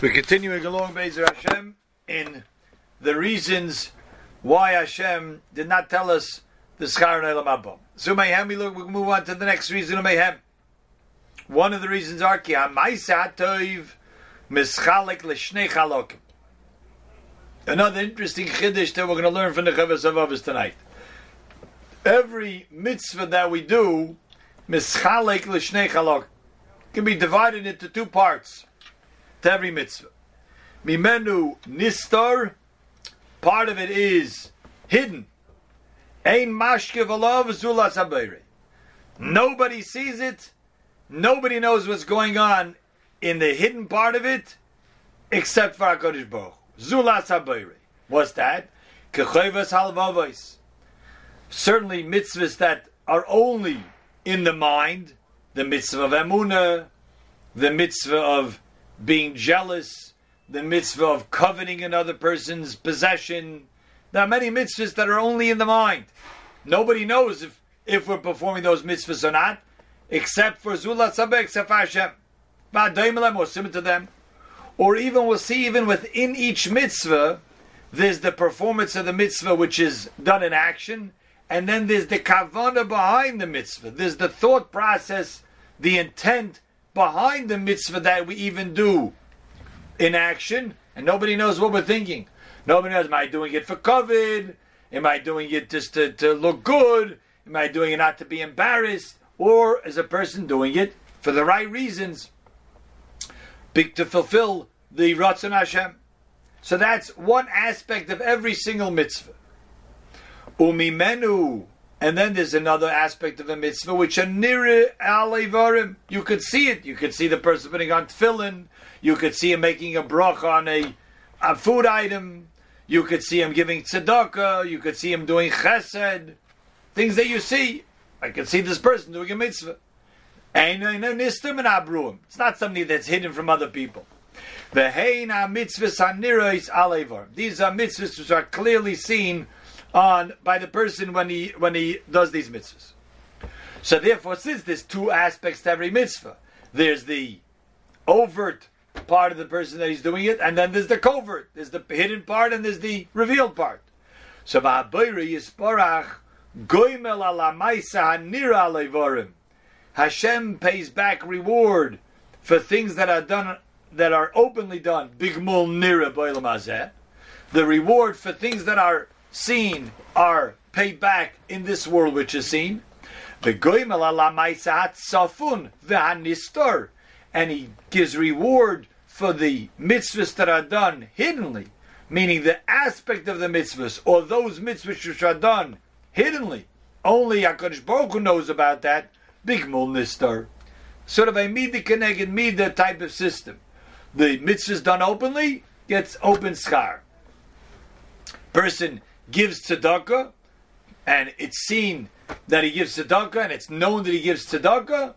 We're continuing along Bezer Hashem in the reasons why Hashem did not tell us the Schar Ne'elam Abba. So Mayhem, we look, we move on to the next reason of Mayhem. One of the reasons are Ki HaMaisa HaToiv Mischalek L'Shnei Chalokim. Another interesting chiddush that we're going to learn from the Chavos Avavos tonight. Every mitzvah that we do, Mischalek L'Shnei Chalokim, can be divided into two parts to every mitzvah. Mimenu nistar, part of it is hidden. Ein mashke v'lav zulas habayre. Nobody sees it. Nobody knows what's going on in the hidden part of it, except for Hakadosh Baruch. Zulas habayre. What's that? Kechayvas halvavos. Certainly mitzvahs that are only in the mind, the mitzvah of emunah, the mitzvah of being jealous, the mitzvah of coveting another person's possession. There are many mitzvahs that are only in the mind. Nobody knows if, if we're performing those mitzvahs or not, except for Zula Sabah, except for Hashem. Or similar to them. Or even we'll see even within each mitzvah, there's the performance of the mitzvah which is done in action, and then there's the kavana behind the mitzvah. There's the thought process, the intent behind the mitzvah that we even do in action, and nobody knows what we're thinking. Nobody knows, am I doing it for kavod? Am I doing it just to, to look good? Am I doing it not to be embarrassed? Or is a person doing it for the right reasons? Big to fulfill the Ratzon Hashem. So that's one aspect of every single mitzvah. Umimenu and then there's another aspect of a mitzvah, which are nire alevarim. You could see it. You could see the person putting on tefillin. You could see him making a bracha on a, a food item. You could see him giving tzedakah. You could see him doing chesed. Things that you see. I could see this person doing a mitzvah. It's not something that's hidden from other people. These are mitzvahs which are clearly seen on by the person when he when he does these mitzvahs. So therefore, since there's two aspects to every mitzvah, there's the overt part of the person that he's doing it, and then there's the covert. There's the hidden part, and there's the revealed part. So Hashem pays back reward for things that are done that are openly done. Bigmul nira The reward for things that are seen are paid back in this world which is seen. The goimel alamaisa safun v'hanistor, and he gives reward for the mitzvahs that are done hiddenly, meaning the aspect of the mitzvahs or those mitzvahs which are done hiddenly. Only HaKadosh Baruch Hu knows about that. Big mul nistar. Sort of a mida connected mida type of system. The mitzvahs done openly gets open schar. Person gives tzedakah, and it's seen that he gives tzedakah, and it's known that he gives tzedakah,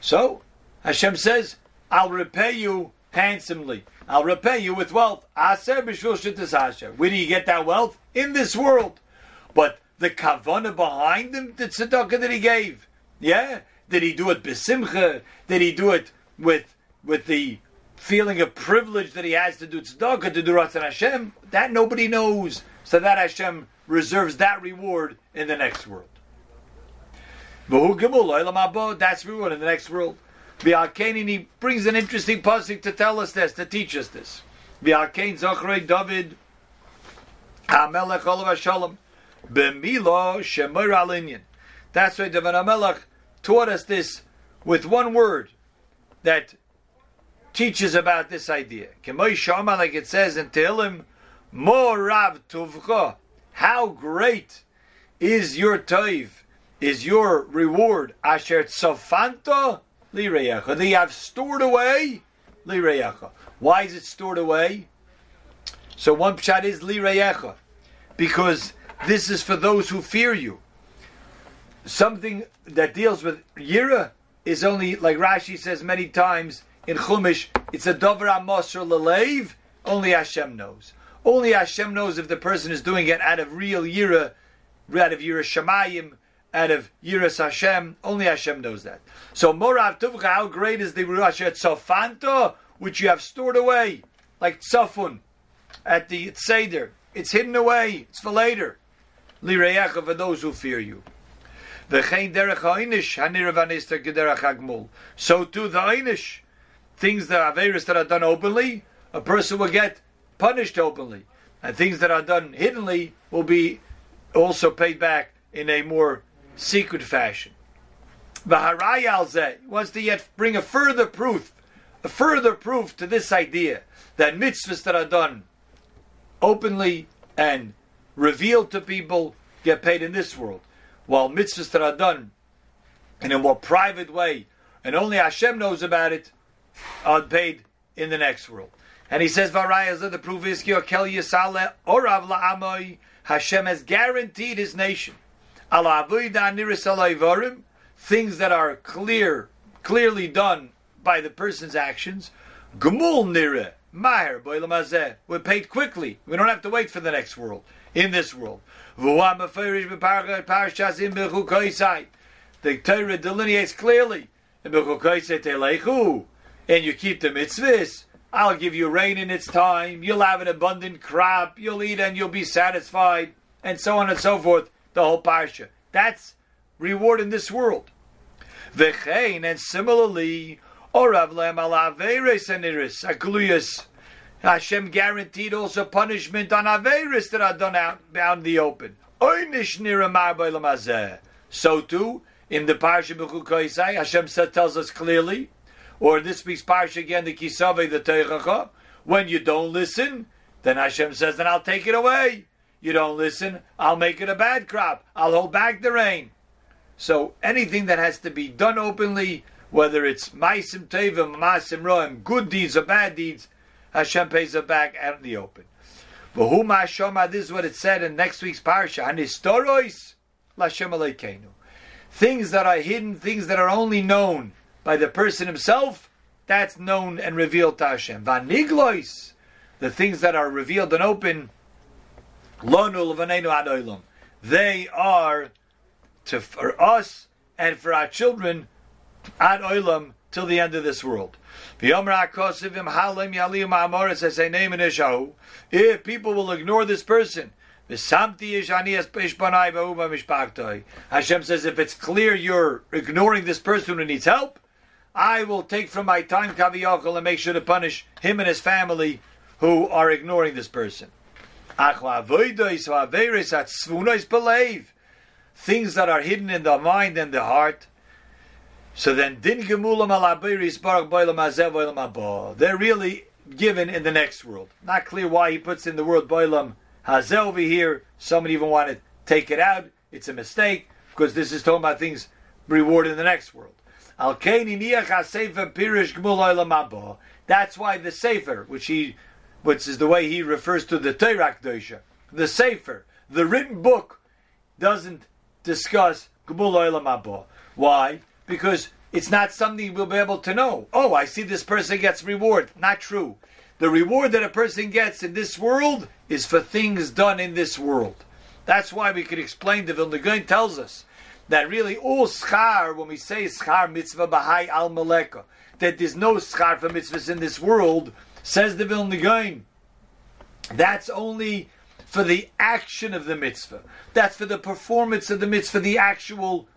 so Hashem says, I'll repay you handsomely. I'll repay you with wealth. Where do you get that wealth? In this world. But the kavana behind him, the tzedakah that he gave, yeah? Did he do it besimcha? Did he do it with with the feeling of privilege that he has to do tzedakah, to do Ratzon Hashem? That nobody knows so that Hashem reserves that reward in the next world. That's reward in the next world. And he brings an interesting pasuk to tell us this, to teach us this. David, Shemir. That's why David Hamelech taught us this with one word that teaches about this idea. Like it says in Tehillim, more Rav Tuvcha. How great is your toiv, is your reward? Asher tzofanto lireyacha. That you have stored away lireyacha. Why is it stored away? So one pshat is lireyacha, because this is for those who fear you. Something that deals with yira is only like Rashi says many times in Chumash. It's a dover amosr lelev. Only Hashem knows. Only Hashem knows if the person is doing it out of real yira, out of yira shamayim, out of yiras Hashem. Only Hashem knows that. So Morav Tuvcha, how great is the Ruach Sofanto? which you have stored away, like tzafun at the seder. It's hidden away. It's for later. Lireyecha for those who fear you. So too the einish, things that are various that are done openly, a person will get punished openly, and things that are done hiddenly will be also paid back in a more secret fashion. Vaharayal wants to yet bring a further proof, a further proof to this idea that mitzvahs that are done openly and revealed to people get paid in this world while mitzvahs that are done in a more private way, and only Hashem knows about it, are paid in the next world. And he says, "Varayas the proof is Kel Yisale Orav La'amoy." Hashem has guaranteed His nation things that are clear, clearly done by the person's actions. Gumul nire Maher We're paid quickly. We don't have to wait for the next world. In this world. The Torah delineates clearly. And you keep the mitzvahs. I'll give you rain in its time. You'll have an abundant crop. You'll eat and you'll be satisfied. And so on and so forth. The whole parsha. That's reward in this world. V'chein, And similarly, Hashem guaranteed also punishment on Averis that are done out, out in the open. So too, in the Parsha B'chukoisai, Hashem tells us clearly, or this week's Parsha again, the Kisave, the Teichacha, when you don't listen, then Hashem says, then I'll take it away. You don't listen, I'll make it a bad crop. I'll hold back the rain. So anything that has to be done openly, whether it's Maisim Tevim, Masim Roim, good deeds or bad deeds, Hashem pays it back out in the open. This is what it said in next week's parsha. Lashem Aleikeinu. Things that are hidden, things that are only known by the person himself, that's known and revealed to Hashem. Vaniglois, the things that are revealed and open, Lonul Vanenu. They are to for us and for our children ad oilam till the end of this world. If people will ignore this person, Hashem says, if it's clear you're ignoring this person who needs help, I will take from my time kaviyachol and make sure to punish him and his family who are ignoring this person. Things that are hidden in the mind and the heart, so then, din gemulam alabiris barak boilam They're really given in the next world. Not clear why he puts in the word boilam hazel over here. Some even want to take it out. It's a mistake because this is talking about things rewarded in the next world. That's why the sefer, which he, which is the way he refers to the Torah Deisha, the sefer, the written book, doesn't discuss Gemul Why? because it's not something we'll be able to know. Oh, I see this person gets reward. Not true. The reward that a person gets in this world is for things done in this world. That's why we can explain the Vilna Gaon tells us that really all schar, when we say schar mitzvah bahai al maleka, that there's no schar for mitzvahs in this world, says the Vilna Gaon. That's only for the action of the mitzvah. That's for the performance of the mitzvah, the actual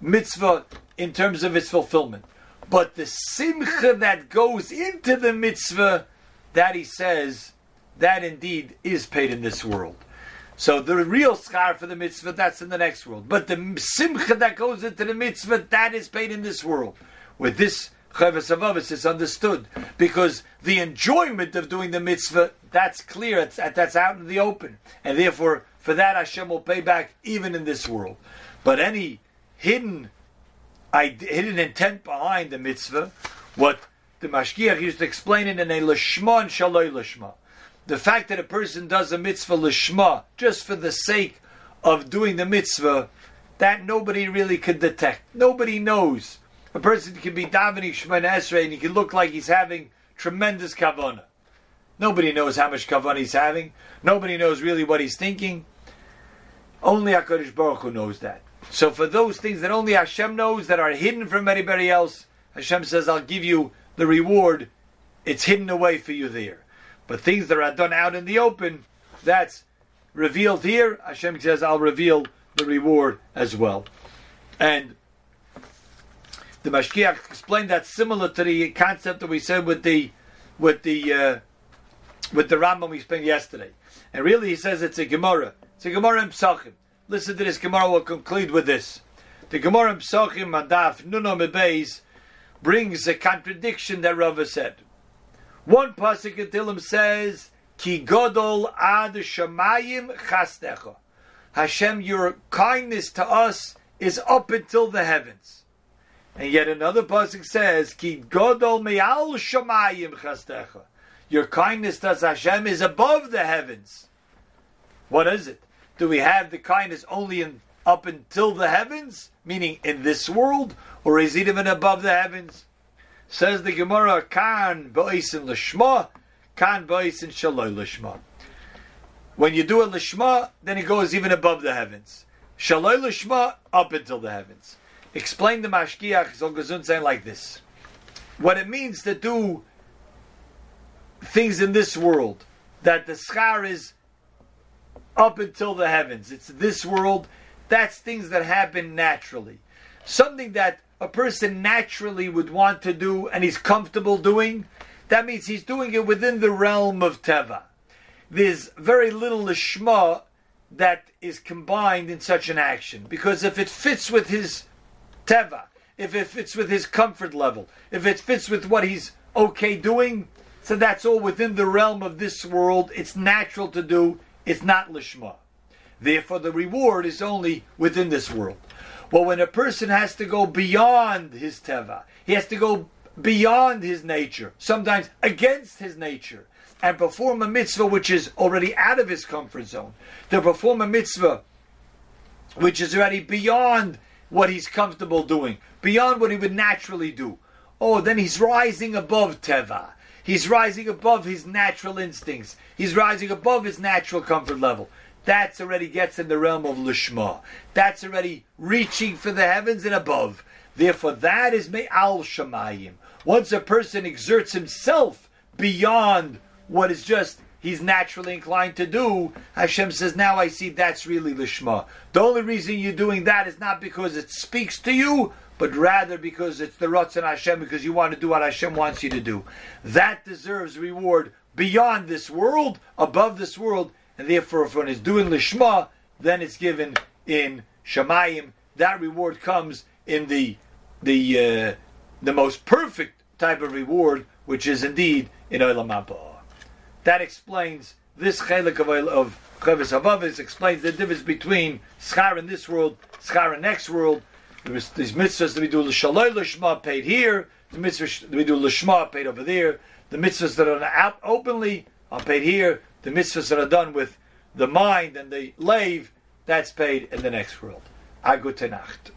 mitzvah in terms of its fulfillment. But the simcha that goes into the mitzvah, that he says, that indeed is paid in this world. So the real schar for the mitzvah, that's in the next world. But the simcha that goes into the mitzvah, that is paid in this world. With this Chavis Avavis is understood because the enjoyment of doing the mitzvah, that's clear, that's out in the open. And therefore, for that Hashem will pay back even in this world. But any hidden, hidden intent behind the mitzvah, what the Mashgiach used to explain it in a lishma and shaloi lishma. The fact that a person does a mitzvah lishma just for the sake of doing the mitzvah, that nobody really could detect. Nobody knows. A person can be davening Shemana Esrei and he can look like he's having tremendous kavanah. Nobody knows how much kavanah he's having. Nobody knows really what he's thinking. Only Hakadosh Baruch Hu knows that. So for those things that only Hashem knows that are hidden from anybody else, Hashem says, "I'll give you the reward it's hidden away for you there. But things that are done out in the open, that's revealed here. Hashem says, I'll reveal the reward as well. And the Mashgiach explained that similar to the concept that we said with the with the uh, with the Rambam we spent yesterday. And really, he says it's a Gemara. It's a Gemara in Psachim. Listen to this Gemara. We'll conclude with this. The Gemara in Psachim Madaf Nuno Mebeis brings a contradiction that Rava said. One pasuk in Tillim says, "Ki godol ad shamayim chastecha." Hashem, your kindness to us is up until the heavens. And yet another pasuk says, "Ki godol me'al shamayim chastecha." Your kindness to us, Hashem is above the heavens. What is it? Do we have the kindness only in up until the heavens, meaning in this world, or is it even above the heavens? Says the Gemara, Kan ba'isen lishma, Kan ba'isen shaloi lishma. When you do a lishma, then it goes even above the heavens. Shaloi lishma, up until the heavens. Explain the Mashgiach Zolgazun saying like this. What it means to do things in this world, that the schar is up until the heavens. It's this world. That's things that happen naturally. Something that a person naturally would want to do and he's comfortable doing, that means he's doing it within the realm of Teva. There's very little lishma that is combined in such an action. Because if it fits with his Teva, if it fits with his comfort level, if it fits with what he's okay doing, so that's all within the realm of this world. It's natural to do. It's not lishma. Therefore, the reward is only within this world. Well, when a person has to go beyond his teva, he has to go beyond his nature, sometimes against his nature, and perform a mitzvah which is already out of his comfort zone, to perform a mitzvah which is already beyond what he's comfortable doing, beyond what he would naturally do. Oh, then he's rising above teva. He's rising above his natural instincts. He's rising above his natural comfort level. That's already gets in the realm of lishma. That's already reaching for the heavens and above. Therefore, that is me'al shamayim. Once a person exerts himself beyond what is just he's naturally inclined to do, Hashem says, now I see that's really lishma. The only reason you're doing that is not because it speaks to you, but rather because it's the Ratzon Hashem, because you want to do what Hashem wants you to do. That deserves reward beyond this world, above this world, and therefore if one is doing Lishma, then it's given in Shemayim. That reward comes in the the uh, the most perfect type of reward, which is indeed in Olam. That explains this chelik of of Chavis Havavis explains the difference between schar in this world, schar in next world, these mitzvahs that we do l'shaloi l'shma paid here. The mitzvahs that we do l'shma paid over there. The mitzvahs that are out openly are paid here. The mitzvahs that are done with the mind and the lave, that's paid in the next world. A gute Nacht.